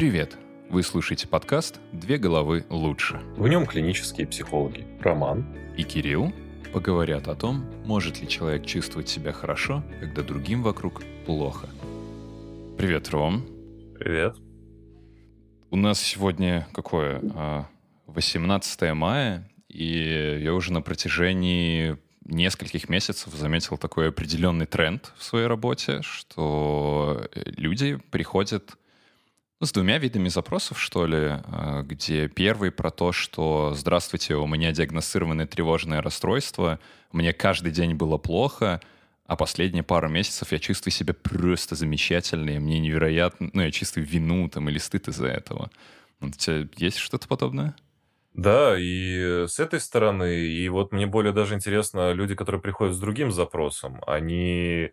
Привет! Вы слушаете подкаст «Две головы лучше». В нем клинические психологи Роман и Кирилл поговорят о том, может ли человек чувствовать себя хорошо, когда другим вокруг плохо. Привет, Ром. Привет. У нас сегодня какое? 18 а, мая, и я уже на протяжении нескольких месяцев заметил такой определенный тренд в своей работе, что люди приходят ну, с двумя видами запросов, что ли, а, где первый про то, что «Здравствуйте, у меня диагностировано тревожное расстройство, мне каждый день было плохо, а последние пару месяцев я чувствую себя просто замечательно, и мне невероятно, ну, я чувствую вину там или стыд из-за этого». У тебя есть что-то подобное? Да, и с этой стороны, и вот мне более даже интересно, люди, которые приходят с другим запросом, они Э,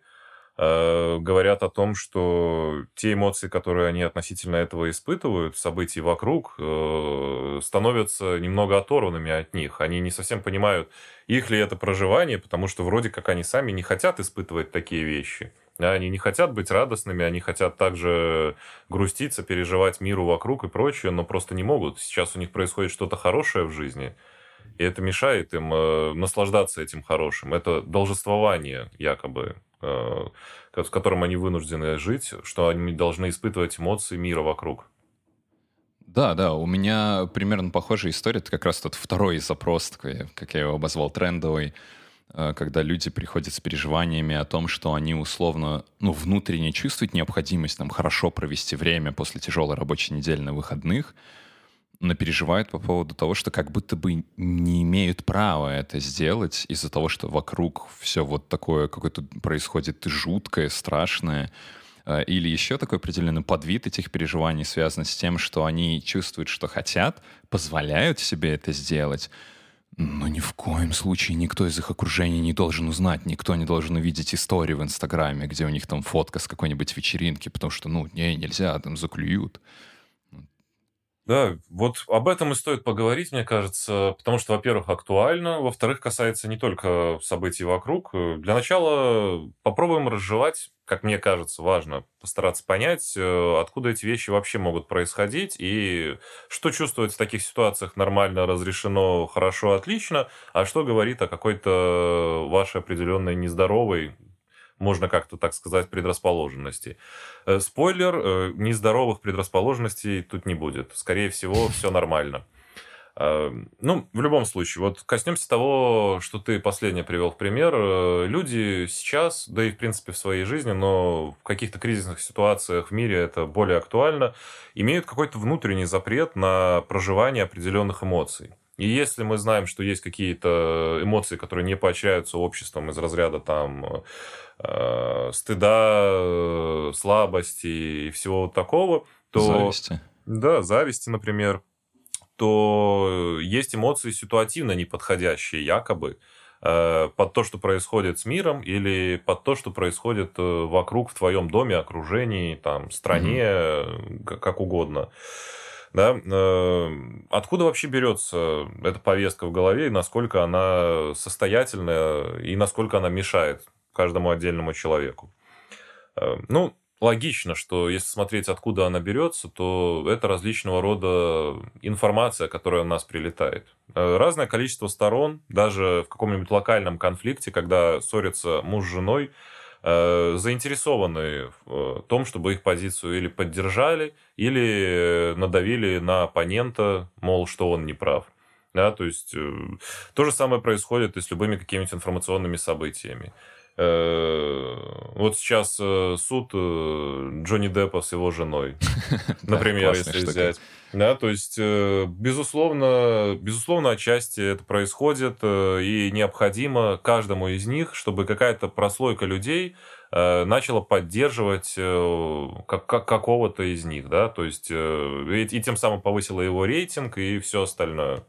говорят о том, что те эмоции, которые они относительно этого испытывают, событий вокруг, э, становятся немного оторванными от них. Они не совсем понимают, их ли это проживание, потому что вроде как они сами не хотят испытывать такие вещи. Они не хотят быть радостными, они хотят также груститься, переживать миру вокруг и прочее, но просто не могут. Сейчас у них происходит что-то хорошее в жизни, и это мешает им э, наслаждаться этим хорошим. Это должествование, якобы, э, с которым они вынуждены жить, что они должны испытывать эмоции мира вокруг. Да, да, у меня примерно похожая история. Это как раз тот второй запрос, такой, как я его обозвал, трендовый, э, когда люди приходят с переживаниями о том, что они условно, ну, внутренне чувствуют необходимость там хорошо провести время после тяжелой рабочей недели на выходных, но переживают по поводу того, что как будто бы не имеют права это сделать из-за того, что вокруг все вот такое какое-то происходит жуткое, страшное. А, или еще такой определенный подвид этих переживаний связан с тем, что они чувствуют, что хотят, позволяют себе это сделать, но ни в коем случае никто из их окружения не должен узнать, никто не должен увидеть истории в Инстаграме, где у них там фотка с какой-нибудь вечеринки, потому что, ну, не, нельзя, там заклюют. Да, вот об этом и стоит поговорить, мне кажется, потому что, во-первых, актуально, во-вторых, касается не только событий вокруг. Для начала попробуем разжевать, как мне кажется, важно постараться понять, э, откуда эти вещи вообще могут происходить и что чувствовать в таких ситуациях нормально, разрешено, хорошо, отлично, а что говорит о какой-то вашей определенной нездоровой можно как-то так сказать, предрасположенности. Э, спойлер, э, нездоровых предрасположенностей тут не будет. Скорее всего, все нормально. Э, ну, в любом случае, вот коснемся того, что ты последнее привел в пример. Люди сейчас, да и в принципе в своей жизни, но в каких-то кризисных ситуациях в мире это более актуально, имеют какой-то внутренний запрет на проживание определенных эмоций. И если мы знаем, что есть какие-то эмоции, которые не поощряются обществом из разряда там э, стыда, э, слабости и всего вот такого, то... Зависти. Да, зависти, например. То есть эмоции ситуативно неподходящие, якобы, э, под то, что происходит с миром, или под то, что происходит э, вокруг в твоем доме, окружении, там, стране, угу. как угодно. Да? Э, откуда вообще берется эта повестка в голове, и насколько она состоятельная, и насколько она мешает каждому отдельному человеку? Э, ну, логично, что если смотреть, откуда она берется, то это различного рода информация, которая у нас прилетает. Э, разное количество сторон, даже в каком-нибудь локальном конфликте, когда ссорятся муж с женой, Э, заинтересованы в том, чтобы их позицию или поддержали, или надавили на оппонента, мол, что он не прав. Да, то есть то же самое происходит и с любыми какими-нибудь информационными событиями. Э, вот сейчас суд Джонни Деппа с его женой, например, если взять. Да, то есть, э, безусловно, безусловно, отчасти это происходит, э, и необходимо каждому из них, чтобы какая-то прослойка людей э, начала поддерживать как, как, какого-то из них, да, то есть, и, и тем самым повысила его рейтинг и все остальное.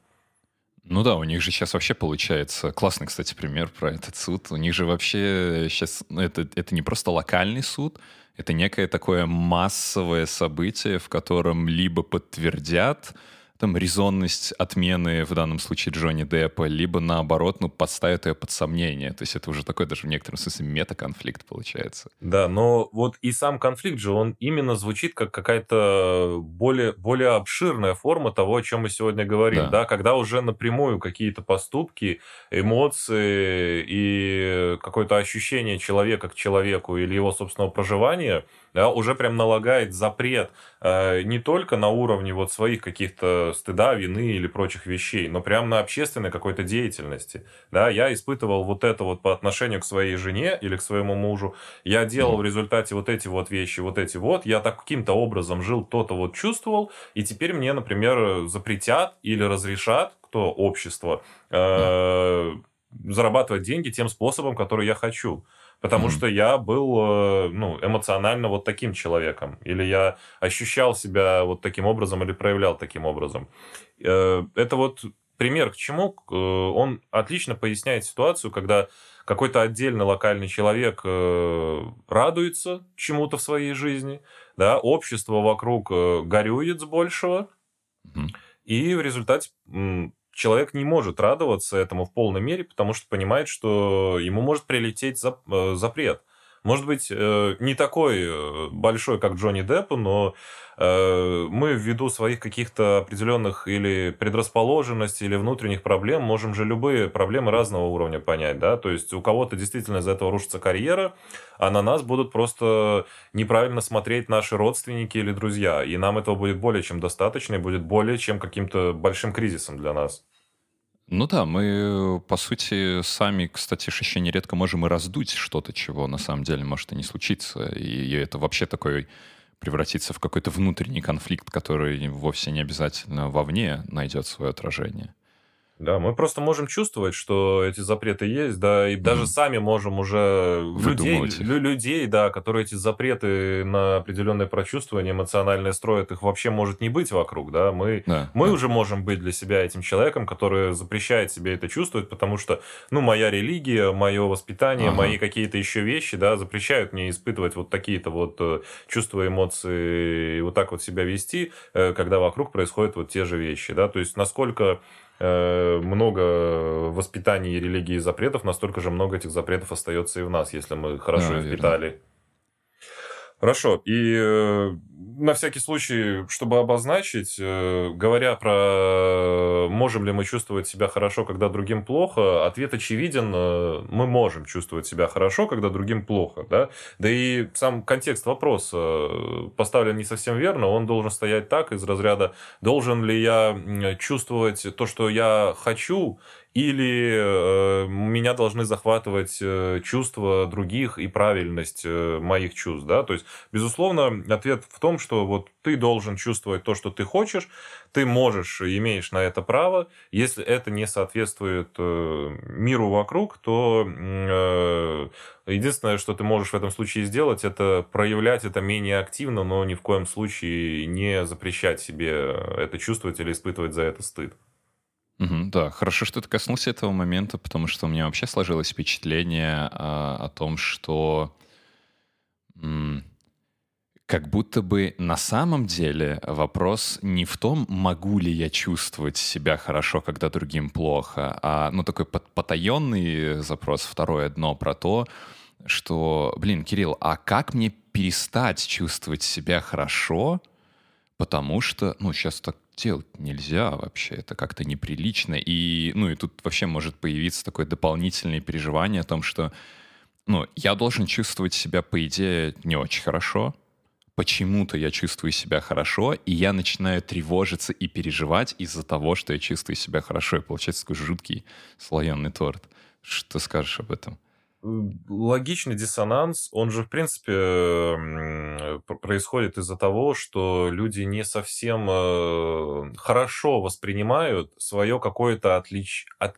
Ну да, у них же сейчас вообще получается классный, кстати, пример про этот суд. У них же вообще сейчас ну, это, это не просто локальный суд, это некое такое массовое событие, в котором либо подтвердят там резонность отмены в данном случае Джонни Деппа, либо наоборот, ну, подставят ее под сомнение. То есть это уже такой даже в некотором смысле метаконфликт получается. Да, но вот и сам конфликт же, он именно звучит как какая-то более, более обширная форма того, о чем мы сегодня говорим, да, да? когда уже напрямую какие-то поступки, эмоции и какое-то ощущение человека к человеку или его собственного проживания – да, уже прям налагает запрет э, не только на уровне вот своих каких-то стыда, вины или прочих вещей, но прям на общественной какой-то деятельности. Да, я испытывал вот это вот по отношению к своей жене или к своему мужу. Я делал в результате вот эти вот вещи, вот эти вот. Я так каким-то образом жил, то-то вот чувствовал, и теперь мне, например, запретят или разрешат, кто общество, э, зарабатывать деньги тем способом, который я хочу потому mm-hmm. что я был э, ну, эмоционально вот таким человеком, или я ощущал себя вот таким образом, или проявлял таким образом. Э, это вот пример к чему, э, он отлично поясняет ситуацию, когда какой-то отдельный локальный человек радуется чему-то в своей жизни, да, общество вокруг горюет с большего, mm-hmm. и в результате человек не может радоваться этому в полной мере, потому что понимает, что ему может прилететь э, запрет. Может быть, э, не такой э, большой, как Джонни Деппу, но мы ввиду своих каких-то определенных или предрасположенностей, или внутренних проблем можем же любые проблемы разного уровня понять, да, то есть у кого-то действительно из-за этого рушится карьера, а на нас будут просто неправильно смотреть наши родственники или друзья, и нам этого будет более чем достаточно, и будет более чем каким-то большим кризисом для нас. Ну да, мы, по сути, сами, кстати, еще нередко можем и раздуть что-то, чего на самом деле может и не случиться. И это вообще такой превратиться в какой-то внутренний конфликт, который вовсе не обязательно вовне найдет свое отражение. Да, мы просто можем чувствовать, что эти запреты есть, да, и mm. даже сами можем уже людей, людей, да, которые эти запреты на определенное прочувствование эмоциональное строят, их вообще может не быть вокруг, да, мы, да, мы да. уже можем быть для себя этим человеком, который запрещает себе это чувствовать, потому что, ну, моя религия, мое воспитание, ага. мои какие-то еще вещи, да, запрещают мне испытывать вот такие-то вот э, чувства, эмоции, и вот так вот себя вести, э, когда вокруг происходят вот те же вещи, да, то есть насколько много воспитаний и религии и запретов, настолько же много этих запретов остается и в нас, если мы хорошо да, их впитали. Хорошо. И э, на всякий случай, чтобы обозначить, э, говоря про можем ли мы чувствовать себя хорошо, когда другим плохо, ответ очевиден. Э, мы можем чувствовать себя хорошо, когда другим плохо. Да, да и сам контекст вопроса поставлен не совсем верно. Он должен стоять так из разряда, должен ли я чувствовать то, что я хочу, или э, меня должны захватывать э, чувства других и правильность э, моих чувств, да, то есть, безусловно, ответ в том, что вот ты должен чувствовать то, что ты хочешь, ты можешь, имеешь на это право, если это не соответствует э, миру вокруг, то э, единственное, что ты можешь в этом случае сделать, это проявлять это менее активно, но ни в коем случае не запрещать себе это чувствовать или испытывать за это стыд. Угу, да, хорошо, что ты коснулся этого момента, потому что у меня вообще сложилось впечатление а, о том, что как будто бы на самом деле вопрос не в том, могу ли я чувствовать себя хорошо, когда другим плохо, а ну такой потаенный запрос, второе дно про то, что, блин, Кирилл, а как мне перестать чувствовать себя хорошо, потому что, ну, сейчас так делать нельзя вообще, это как-то неприлично. И, ну, и тут вообще может появиться такое дополнительное переживание о том, что, ну, я должен чувствовать себя, по идее, не очень хорошо, почему-то я чувствую себя хорошо, и я начинаю тревожиться и переживать из-за того, что я чувствую себя хорошо, и получается такой жуткий слоеный торт. Что скажешь об этом? Логичный диссонанс, он же, в принципе, происходит из-за того, что люди не совсем э, хорошо воспринимают свое какое-то отлич... от...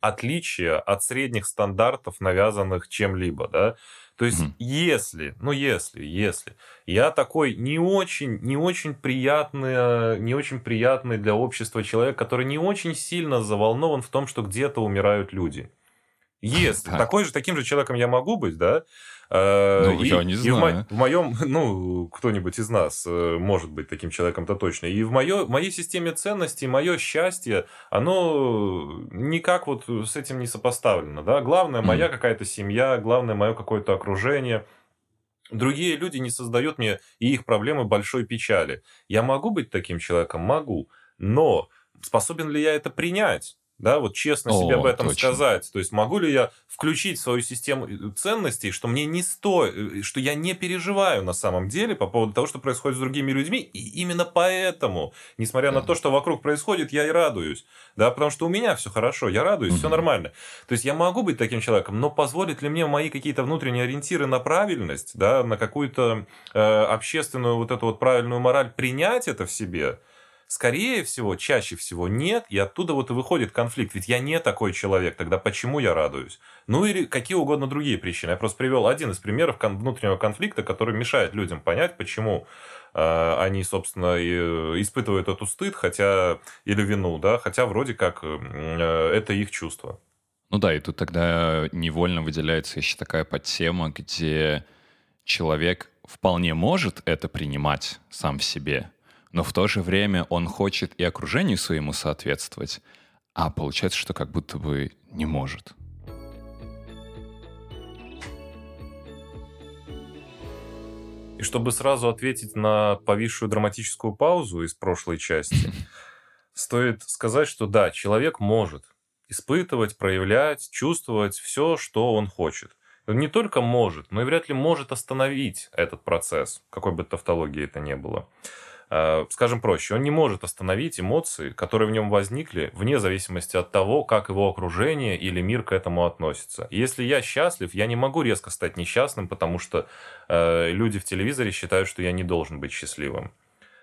отличие от средних стандартов, навязанных чем-либо, да. То есть, mm-hmm. если, ну если, если я такой не очень, не очень приятный, не очень приятный для общества человек, который не очень сильно заволнован в том, что где-то умирают люди, Если такой же, таким же человеком я могу быть, да, Э, ну, и, я не знаю. в, мо- в моем, ну, кто-нибудь из нас э, может быть таким человеком-то точно. И в моё, моей системе ценностей мое счастье, оно никак вот с этим не сопоставлено. Да? Главное, моя mm. какая-то семья, главное, мое какое-то окружение. Другие люди не создают мне и их проблемы большой печали. Я могу быть таким человеком? Могу. Но способен ли я это принять? Да, вот честно О, себе об этом точно. сказать. То есть могу ли я включить в свою систему э, ценностей, что мне не стоит, э, что я не переживаю на самом деле по поводу того, что происходит с другими людьми, и именно поэтому, несмотря mm. на то, что вокруг происходит, я и радуюсь, да, потому что у меня все хорошо, я радуюсь, mm-hmm. все нормально. То есть я могу быть таким человеком, но позволит ли мне мои какие-то внутренние ориентиры на правильность, да, на какую-то э, общественную вот эту вот правильную мораль принять это в себе? Скорее всего, чаще всего нет, и оттуда вот и выходит конфликт. Ведь я не такой человек, тогда почему я радуюсь? Ну или какие угодно другие причины. Я просто привел один из примеров внутреннего конфликта, который мешает людям понять, почему э, они, собственно, и испытывают эту стыд, хотя или вину, да, хотя вроде как э, это их чувство. Ну да, и тут тогда невольно выделяется еще такая подтема, где человек вполне может это принимать сам в себе, но в то же время он хочет и окружению своему соответствовать, а получается, что как будто бы не может. И чтобы сразу ответить на повисшую драматическую паузу из прошлой части, стоит сказать, что да, человек может испытывать, проявлять, чувствовать все, что он хочет. Он не только может, но и вряд ли может остановить этот процесс, какой бы тавтологии это ни было. Э, скажем проще, он не может остановить эмоции, которые в нем возникли, вне зависимости от того, как его окружение или мир к этому относится. если я счастлив, я не могу резко стать несчастным, потому что э, люди в телевизоре считают, что я не должен быть счастливым.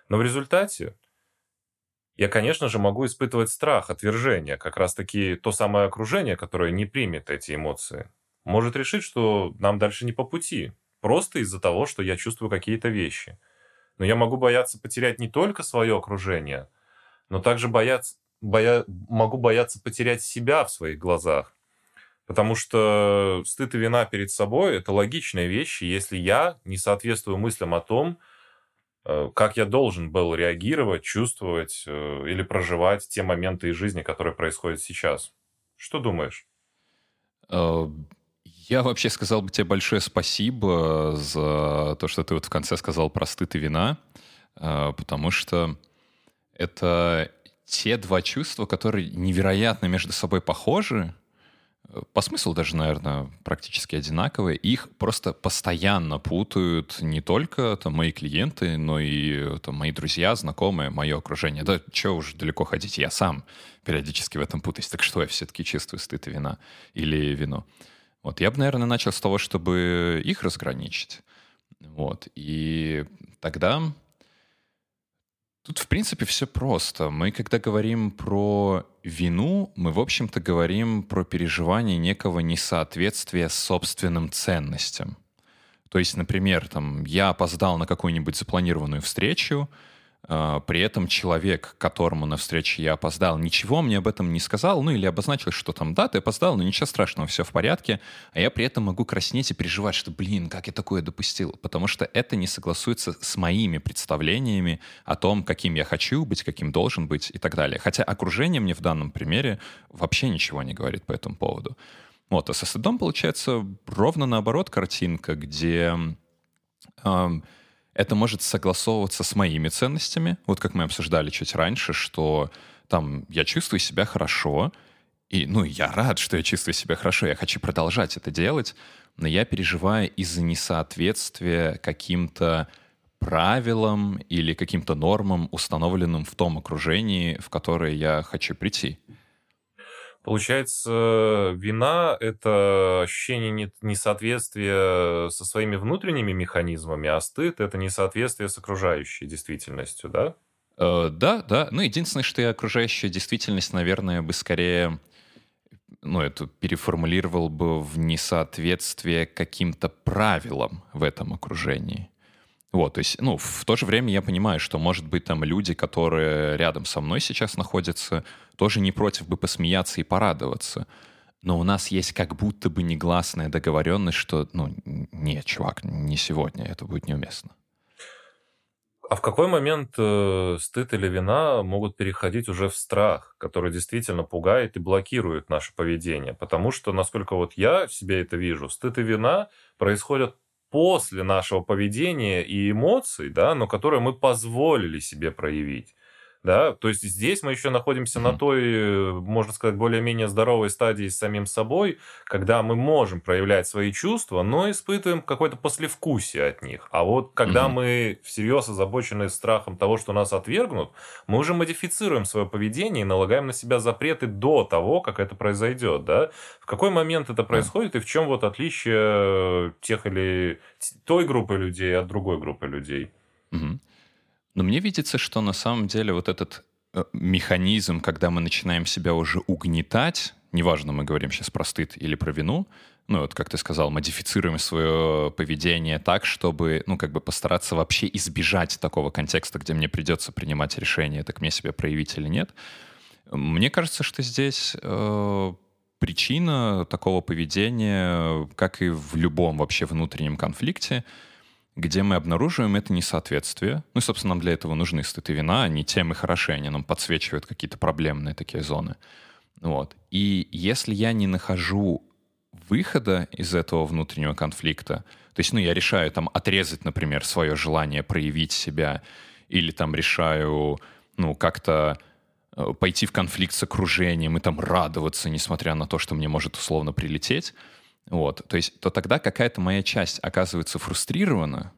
Но в результате я, конечно же, могу испытывать страх, отвержение, как раз-таки то самое окружение, которое не примет эти эмоции. Может решить, что нам дальше не по пути, просто из-за того, что я чувствую какие-то вещи – но я могу бояться потерять не только свое окружение, но также бояться, боя, могу бояться потерять себя в своих глазах. Потому что стыд и вина перед собой – это логичные вещи, если я не соответствую мыслям о том, э, как я должен был реагировать, чувствовать э, или проживать те моменты из жизни, которые происходят сейчас. Что думаешь? Я вообще сказал бы тебе большое спасибо за то, что ты вот в конце сказал про стыд и вина, э, потому что это те два чувства, которые невероятно между собой похожи, э, по смыслу даже, наверное, практически одинаковые. Их просто постоянно путают не только там, мои клиенты, но и там, мои друзья, знакомые, мое окружение. Да что уж далеко ходить, я сам периодически в этом путаюсь. Так что я все-таки чувствую стыд и вина или вино? Вот я бы, наверное, начал с того, чтобы их разграничить. Вот. И тогда тут, в принципе, все просто. Мы, когда говорим про вину, мы, в общем-то, говорим про переживание некого несоответствия собственным ценностям. То есть, например, там, я опоздал на какую-нибудь запланированную встречу, при этом человек, которому на встрече я опоздал, ничего мне об этом не сказал, ну или обозначил, что там, да, ты опоздал, но ничего страшного, все в порядке, а я при этом могу краснеть и переживать, что, блин, как я такое допустил, потому что это не согласуется с моими представлениями о том, каким я хочу быть, каким должен быть и так далее. Хотя окружение мне в данном примере вообще ничего не говорит по этому поводу. Вот, а со стыдом получается ровно наоборот картинка, где... Эм, это может согласовываться с моими ценностями, вот как мы обсуждали чуть раньше, что там я чувствую себя хорошо, и, ну, я рад, что я чувствую себя хорошо, я хочу продолжать это делать, но я переживаю из-за несоответствия каким-то правилам или каким-то нормам, установленным в том окружении, в которое я хочу прийти. Получается, вина — это ощущение несоответствия со своими внутренними механизмами, а стыд — это несоответствие с окружающей действительностью, да? Э, да, да. Ну, единственное, что я окружающая действительность, наверное, бы скорее ну, это переформулировал бы в несоответствие каким-то правилам в этом окружении. Вот, то есть, ну, в то же время я понимаю, что, может быть, там люди, которые рядом со мной сейчас находятся, тоже не против бы посмеяться и порадоваться. но у нас есть как будто бы негласная договоренность, что, ну, нет, чувак, не сегодня, это будет неуместно. А в какой момент э, стыд или вина могут переходить уже в страх, который действительно пугает и блокирует наше поведение? Потому что, насколько вот я в себе это вижу, стыд и вина происходят после нашего поведения и эмоций, да, но которые мы позволили себе проявить да, то есть здесь мы еще находимся mm-hmm. на той, можно сказать, более-менее здоровой стадии с самим собой, когда мы можем проявлять свои чувства, но испытываем какое-то послевкусие от них. А вот когда mm-hmm. мы всерьез озабочены страхом того, что нас отвергнут, мы уже модифицируем свое поведение и налагаем на себя запреты до того, как это произойдет, да. В какой момент это происходит mm-hmm. и в чем вот отличие тех или той группы людей от другой группы людей? Mm-hmm. Но мне видится, что на самом деле вот этот э, механизм, когда мы начинаем себя уже угнетать, неважно, мы говорим сейчас про стыд или про вину, ну вот, как ты сказал, модифицируем свое поведение так, чтобы, ну, как бы постараться вообще избежать такого контекста, где мне придется принимать решение, так мне себя проявить или нет. Мне кажется, что здесь э, причина такого поведения, как и в любом вообще внутреннем конфликте, где мы обнаруживаем это несоответствие. Ну, и, собственно, нам для этого нужны стыд и вина, они тем и хороши, они нам подсвечивают какие-то проблемные такие зоны. Вот. И если я не нахожу выхода из этого внутреннего конфликта, то есть, ну, я решаю там отрезать, например, свое желание проявить себя, или там решаю, ну, как-то э, пойти в конфликт с окружением и там радоваться, несмотря на то, что мне может условно прилететь, вот, то есть, то тогда какая-то моя часть оказывается фрустрирована,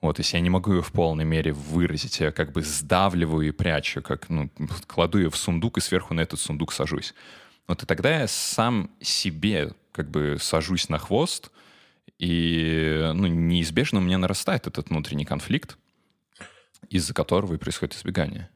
вот, если я не могу ее в полной мере выразить, я как бы сдавливаю и прячу, как, ну, кладу ее в сундук и сверху на этот сундук сажусь. Вот и тогда я сам себе как бы сажусь на хвост, и ну, неизбежно у меня нарастает этот внутренний конфликт, из-за которого и происходит избегание.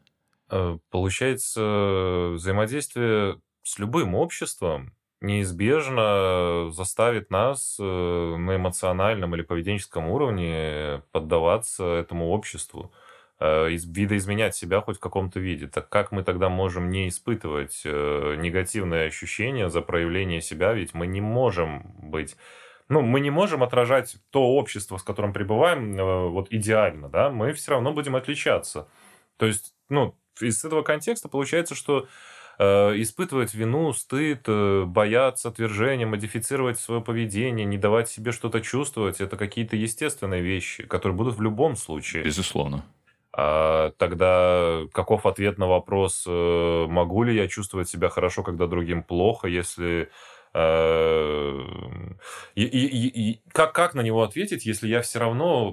Э, получается, взаимодействие с любым обществом неизбежно заставит нас э, на эмоциональном или поведенческом уровне поддаваться этому обществу, э, видоизменять себя хоть в каком-то виде. Так как мы тогда можем не испытывать э, негативные ощущения за проявление себя, ведь мы не можем быть ну, мы не можем отражать то общество, с которым пребываем, вот идеально, да, мы все равно будем отличаться. То есть, ну, из этого контекста получается, что испытывать вину, стыд, э, бояться отвержения, модифицировать свое поведение, не давать себе что-то чувствовать, это какие-то естественные вещи, которые будут в любом случае. Безусловно. А тогда каков ответ на вопрос, э, могу ли я чувствовать себя хорошо, когда другим плохо, если Э, и, и, и как, как на него ответить, если я все равно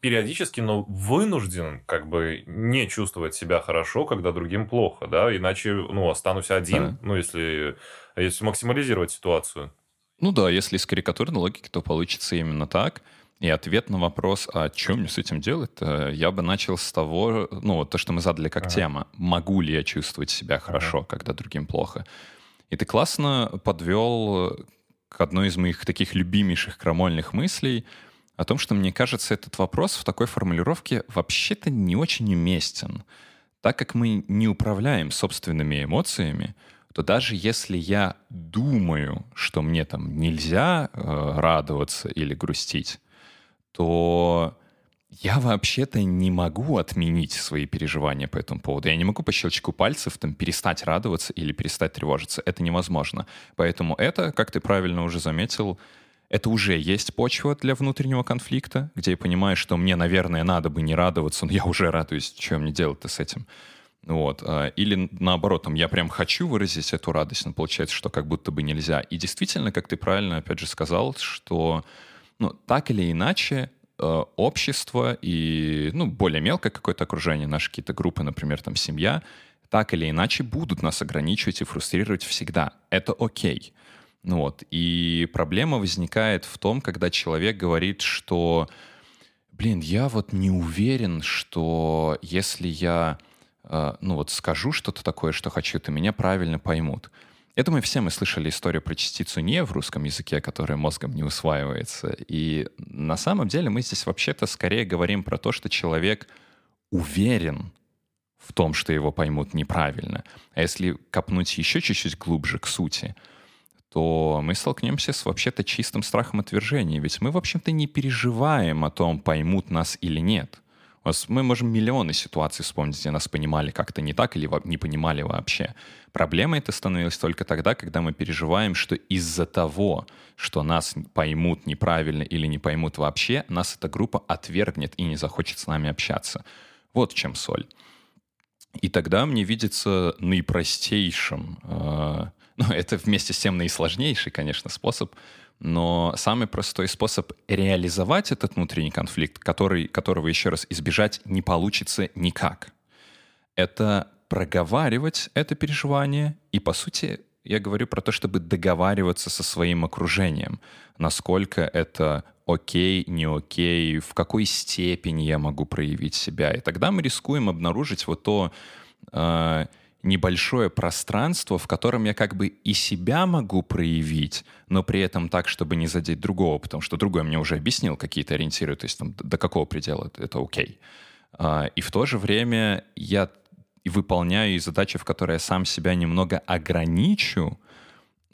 периодически, но вынужден как бы не чувствовать себя хорошо, когда другим плохо, да, иначе, ну, останусь один, да. ну, если, если максимализировать ситуацию. Ну да, если из карикатурной логики, то получится именно так. И ответ на вопрос, а что мне с этим делать, я бы начал с того, ну, вот то, что мы задали как ага. тема. Могу ли я чувствовать себя хорошо, ага. когда другим плохо? И ты классно подвел к одной из моих таких любимейших крамольных мыслей о том, что, мне кажется, этот вопрос в такой формулировке вообще-то не очень уместен. Так как мы не управляем собственными эмоциями, то даже если я думаю, что мне там нельзя э, радоваться или грустить, то я вообще-то не могу отменить свои переживания по этому поводу. Я не могу по щелчку пальцев там перестать радоваться или перестать тревожиться. Это невозможно. Поэтому это, как ты правильно уже заметил, это уже есть почва для внутреннего конфликта, где я понимаю, что мне, наверное, надо бы не радоваться, но я уже радуюсь, что мне делать-то с этим. Вот. А, или наоборот, там, я прям хочу выразить эту радость, но получается, что как будто бы нельзя. И действительно, как ты правильно, опять же, сказал, что ну, так или иначе общество и, ну, более мелкое какое-то окружение, наши какие-то группы, например, там семья, так или иначе будут нас ограничивать и фрустрировать всегда. Это окей. Ну вот. И проблема возникает в том, когда человек говорит, что, блин, я вот не уверен, что если я, э, ну вот скажу что-то такое, что хочу, то меня правильно поймут. Я думаю, все мы слышали историю про частицу «не» в русском языке, которая мозгом не усваивается. И на самом деле мы здесь вообще-то скорее говорим про то, что человек уверен в том, что его поймут неправильно. А если копнуть еще чуть-чуть глубже к сути, то мы столкнемся с вообще-то чистым страхом отвержения. Ведь мы, в общем-то, не переживаем о том, поймут нас или нет. Мы можем миллионы ситуаций вспомнить, где нас понимали как-то не так или не понимали вообще. Проблема это становилась только тогда, когда мы переживаем, что из-за того, что нас поймут неправильно или не поймут вообще, нас эта группа отвергнет и не захочет с нами общаться. Вот в чем соль. И тогда мне видится наипростейшим, э, ну, это вместе с тем наисложнейший, конечно, способ, но самый простой способ реализовать этот внутренний конфликт, который, которого, еще раз, избежать не получится никак, это проговаривать это переживание и, по сути, я говорю про то, чтобы договариваться со своим окружением, насколько это окей, не окей, в какой степени я могу проявить себя. И тогда мы рискуем обнаружить вот то э, небольшое пространство, в котором я как бы и себя могу проявить, но при этом так, чтобы не задеть другого, потому что другой мне уже объяснил какие-то ориентиры, то есть там, до какого предела это, окей. Э, и в то же время я выполняю задачи, в которые я сам себя немного ограничу,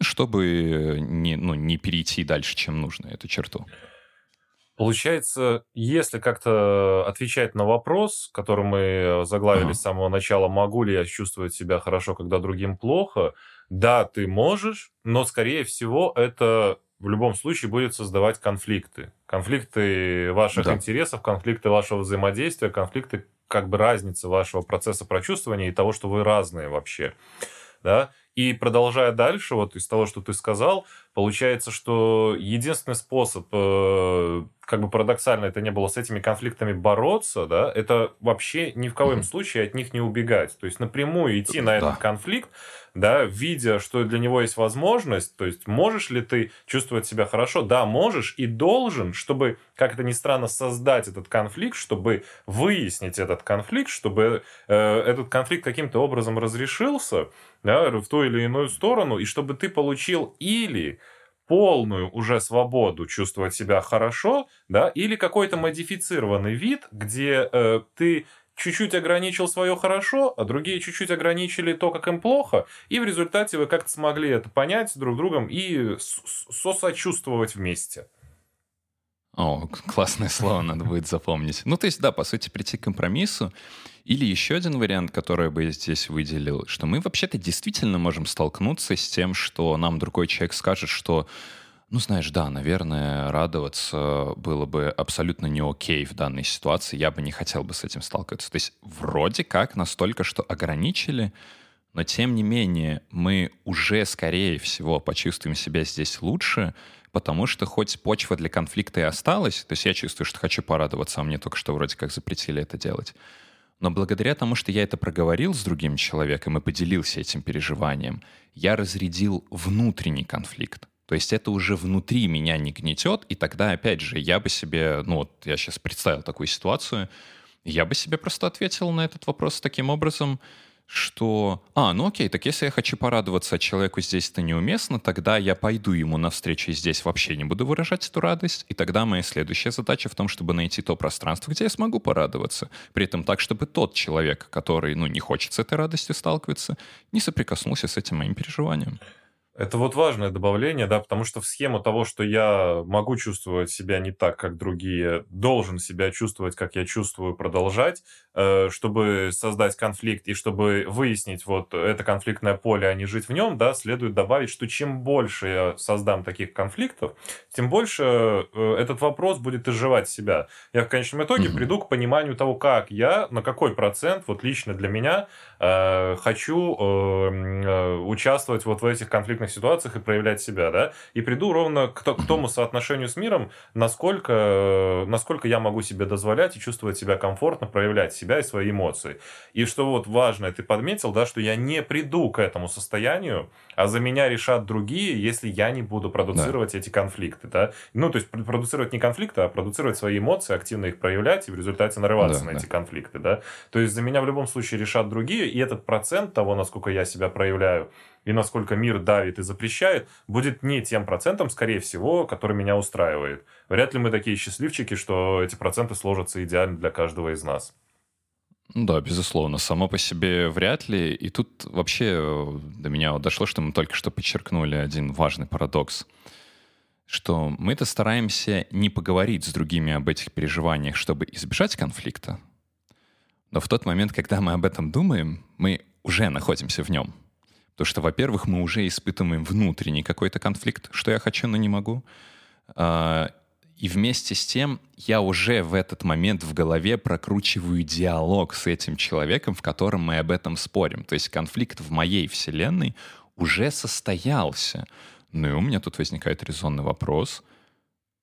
чтобы не, ну, не перейти дальше, чем нужно, эту черту. Получается, если как-то отвечать на вопрос, который мы заглавили uh-huh. с самого начала, могу ли я чувствовать себя хорошо, когда другим плохо, да, ты можешь, но, скорее всего, это в любом случае будет создавать конфликты. Конфликты ваших да. интересов, конфликты вашего взаимодействия, конфликты как бы разницы вашего процесса прочувствования и того, что вы разные вообще. Да? И продолжая дальше, вот из того, что ты сказал, получается, что единственный способ, э, как бы парадоксально это не было, с этими конфликтами бороться, да, это вообще ни в коем случае от них не убегать. То есть напрямую идти на этот конфликт, да, видя, что для него есть возможность, то есть можешь ли ты чувствовать себя хорошо? Да, можешь и должен, чтобы, как это ни странно, создать этот конфликт, чтобы выяснить этот конфликт, чтобы э, этот конфликт каким-то образом разрешился, да, в ту или иную сторону, и чтобы ты получил или полную уже свободу чувствовать себя хорошо, да, или какой-то модифицированный вид, где э, ты чуть-чуть ограничил свое хорошо, а другие чуть-чуть ограничили то, как им плохо, и в результате вы как-то смогли это понять друг другом и сосочувствовать вместе. О, классное слово надо будет запомнить. Ну, то есть, да, по сути, прийти к компромиссу. Или еще один вариант, который я бы здесь выделил, что мы вообще-то действительно можем столкнуться с тем, что нам другой человек скажет, что ну, знаешь, да, наверное, радоваться было бы абсолютно не окей в данной ситуации. Я бы не хотел бы с этим сталкиваться. То есть вроде как настолько, что ограничили, но тем не менее мы уже, скорее всего, почувствуем себя здесь лучше, потому что хоть почва для конфликта и осталась, то есть я чувствую, что хочу порадоваться, а мне только что вроде как запретили это делать. Но благодаря тому, что я это проговорил с другим человеком и поделился этим переживанием, я разрядил внутренний конфликт. То есть это уже внутри меня не гнетет, и тогда, опять же, я бы себе, ну вот я сейчас представил такую ситуацию, я бы себе просто ответил на этот вопрос таким образом, что, а, ну окей, так если я хочу порадоваться, а человеку здесь это неуместно, тогда я пойду ему навстречу и здесь вообще не буду выражать эту радость, и тогда моя следующая задача в том, чтобы найти то пространство, где я смогу порадоваться, при этом так, чтобы тот человек, который, ну, не хочет с этой радостью сталкиваться, не соприкоснулся с этим моим переживанием. Это вот важное добавление, да, потому что в схему того, что я могу чувствовать себя не так, как другие, должен себя чувствовать, как я чувствую, продолжать, э, чтобы создать конфликт и чтобы выяснить вот это конфликтное поле, а не жить в нем, да, следует добавить, что чем больше я создам таких конфликтов, тем больше э, этот вопрос будет изживать себя. Я в конечном итоге mm-hmm. приду к пониманию того, как я, на какой процент, вот лично для меня, э, хочу участвовать вот в этих конфликтных конкретных ситуациях и проявлять себя, да, и приду ровно к, к тому соотношению с миром, насколько, насколько я могу себе дозволять и чувствовать себя комфортно, проявлять себя и свои эмоции. И что вот важно, ты подметил, да, что я не приду к этому состоянию, а за меня решат другие, если я не буду продуцировать да. эти конфликты, да. Ну, то есть продуцировать не конфликты, а продуцировать свои эмоции, активно их проявлять и в результате нарываться да, на да. эти конфликты, да. То есть за меня в любом случае решат другие, и этот процент того, насколько я себя проявляю, и насколько мир давит и запрещает, будет не тем процентом, скорее всего, который меня устраивает. Вряд ли мы такие счастливчики, что эти проценты сложатся идеально для каждого из нас. Ну да, безусловно. Само по себе вряд ли. И тут вообще э, до меня дошло, что мы только что подчеркнули один важный парадокс. Что мы-то стараемся не поговорить с другими об этих переживаниях, чтобы избежать конфликта. Но в тот момент, когда мы об этом думаем, мы уже находимся в нем. Потому что, во-первых, мы уже испытываем внутренний какой-то конфликт, что я хочу, но не могу. А, и вместе с тем я уже в этот момент в голове прокручиваю диалог с этим человеком, в котором мы об этом спорим. То есть конфликт в моей вселенной уже состоялся. Ну и у меня тут возникает резонный вопрос.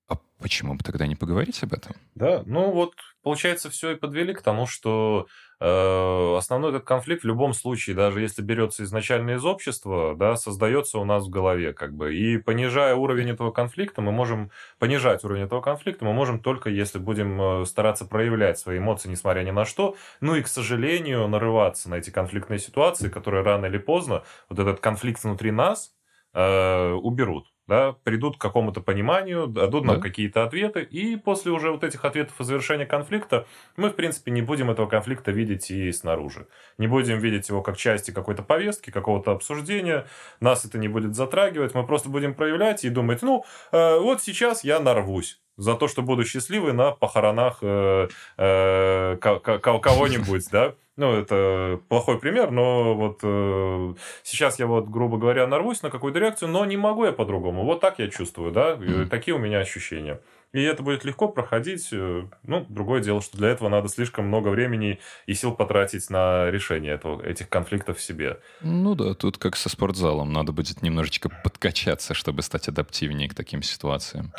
А почему бы тогда не поговорить об этом? Да, ну вот получается все и подвели к тому, что основной этот конфликт в любом случае, даже если берется изначально из общества, да, создается у нас в голове, как бы. И понижая уровень этого конфликта, мы можем понижать уровень этого конфликта, мы можем только если будем э, стараться проявлять свои эмоции, несмотря ни на что. Ну и, к сожалению, нарываться на эти конфликтные ситуации, которые рано или поздно вот этот конфликт внутри нас э, уберут да, придут к какому-то пониманию, дадут нам да. какие-то ответы, и после уже вот этих ответов и завершения конфликта мы, в принципе, не будем этого конфликта видеть и снаружи. Не будем видеть его как части какой-то повестки, какого-то обсуждения, нас это не будет затрагивать, мы просто будем проявлять и думать, ну, э, вот сейчас я нарвусь за то, что буду счастливый на похоронах э, э, кого-нибудь, да. Ну, это плохой пример, но вот э, сейчас я вот, грубо говоря, нарвусь на какую-то реакцию, но не могу я по-другому. Вот так я чувствую, да, mm-hmm. такие у меня ощущения. И это будет легко проходить. Э, ну, другое дело, что для этого надо слишком много времени и сил потратить на решение этого, этих конфликтов в себе. Ну да, тут как со спортзалом. Надо будет немножечко подкачаться, чтобы стать адаптивнее к таким ситуациям.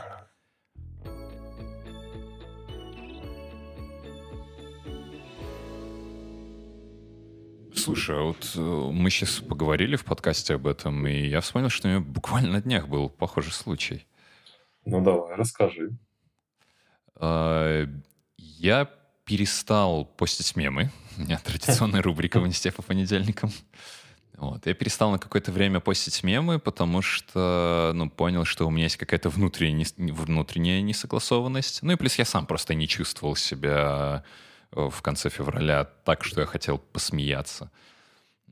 Слушай, а вот э, мы сейчас поговорили в подкасте об этом, и я вспомнил, что у меня буквально на днях был похожий случай. Ну давай, расскажи. А, я перестал постить мемы. У меня традиционная рубрика в инсте по понедельникам. Вот. Я перестал на какое-то время постить мемы, потому что ну, понял, что у меня есть какая-то внутренняя, внутренняя несогласованность. Ну и плюс я сам просто не чувствовал себя в конце февраля так, что я хотел посмеяться.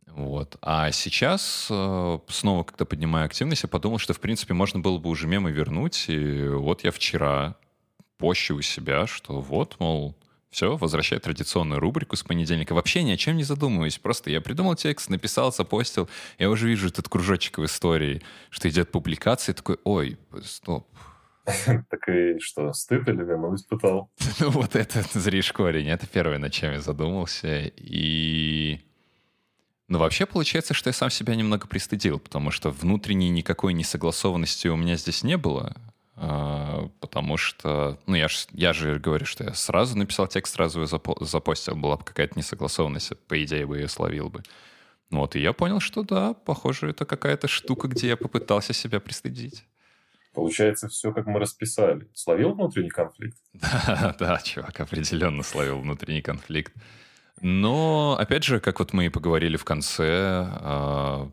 Вот. А сейчас, э, снова, когда поднимаю активность, я подумал, что, в принципе, можно было бы уже мемы вернуть. И вот я вчера пощу у себя, что вот, мол, все, возвращаю традиционную рубрику с понедельника. Вообще ни о чем не задумываюсь. Просто я придумал текст, написал, запостил. Я уже вижу этот кружочек в истории, что идет публикация. Такой, ой, стоп, Так и что, стыд или вину испытал? Ну вот это зришь корень, это первое, над чем я задумался. И... Ну вообще получается, что я сам себя немного пристыдил, потому что внутренней никакой несогласованности у меня здесь не было. А, потому что, ну я, ж, я же говорю, что я сразу написал текст, сразу его запо- запостил, была бы какая-то несогласованность, по идее бы ее словил бы. Вот, и я понял, что да, похоже, это какая-то штука, где я попытался себя пристыдить. Получается, все как мы расписали. Словил внутренний конфликт? Да, да, чувак, определенно словил внутренний конфликт. Но, опять же, как вот мы и поговорили в конце, э,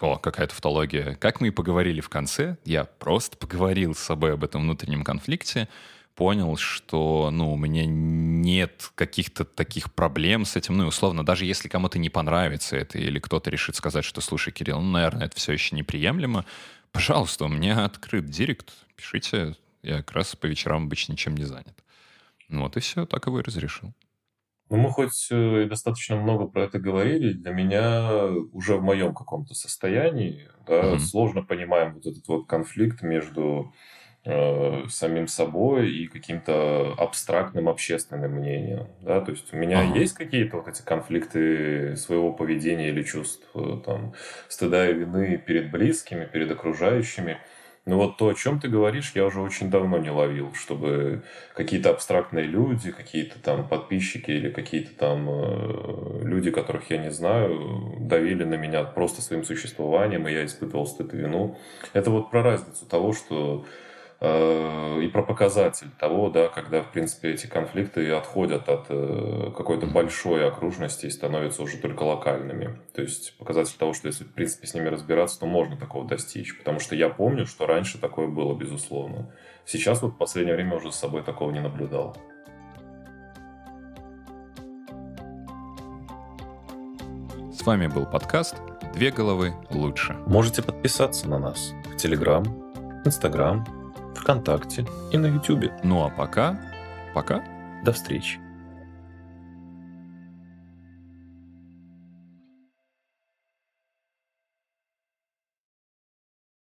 о, какая тавтология. Как мы и поговорили в конце, я просто поговорил с собой об этом внутреннем конфликте, понял, что, ну, у меня нет каких-то таких проблем с этим. Ну, условно, даже если кому-то не понравится это, или кто-то решит сказать, что, слушай, Кирилл, ну, наверное, это все еще неприемлемо, Пожалуйста, у меня открыт директ, пишите. Я как раз по вечерам обычно ничем не занят. Ну вот и все, так его и разрешил. Ну, мы хоть э, достаточно много про это говорили, для меня уже в моем каком-то состоянии да, mm-hmm. сложно понимаем вот этот вот конфликт между э, самим собой и каким-то абстрактным общественным мнением. Да? То есть у меня ага. есть какие-то вот эти конфликты своего поведения или чувств, э, там, стыда и вины перед близкими, перед окружающими. Но вот то, о чем ты говоришь, я уже очень давно не ловил, чтобы какие-то абстрактные люди, какие-то там подписчики или какие-то там э, люди, которых я не знаю, давили на меня просто своим существованием, и я испытывал стыд и вину. Это вот про разницу того, что и про показатель того, да, когда, в принципе, эти конфликты отходят от э, какой-то большой окружности и становятся уже только локальными. То есть показатель того, что если, в принципе, с ними разбираться, то можно такого достичь. Потому что я помню, что раньше такое было, безусловно. Сейчас вот в последнее время уже с собой такого не наблюдал. С вами был подкаст «Две головы лучше». Можете подписаться на нас в Телеграм, Инстаграм, ВКонтакте и на Ютубе. Ну а пока, пока. До встречи.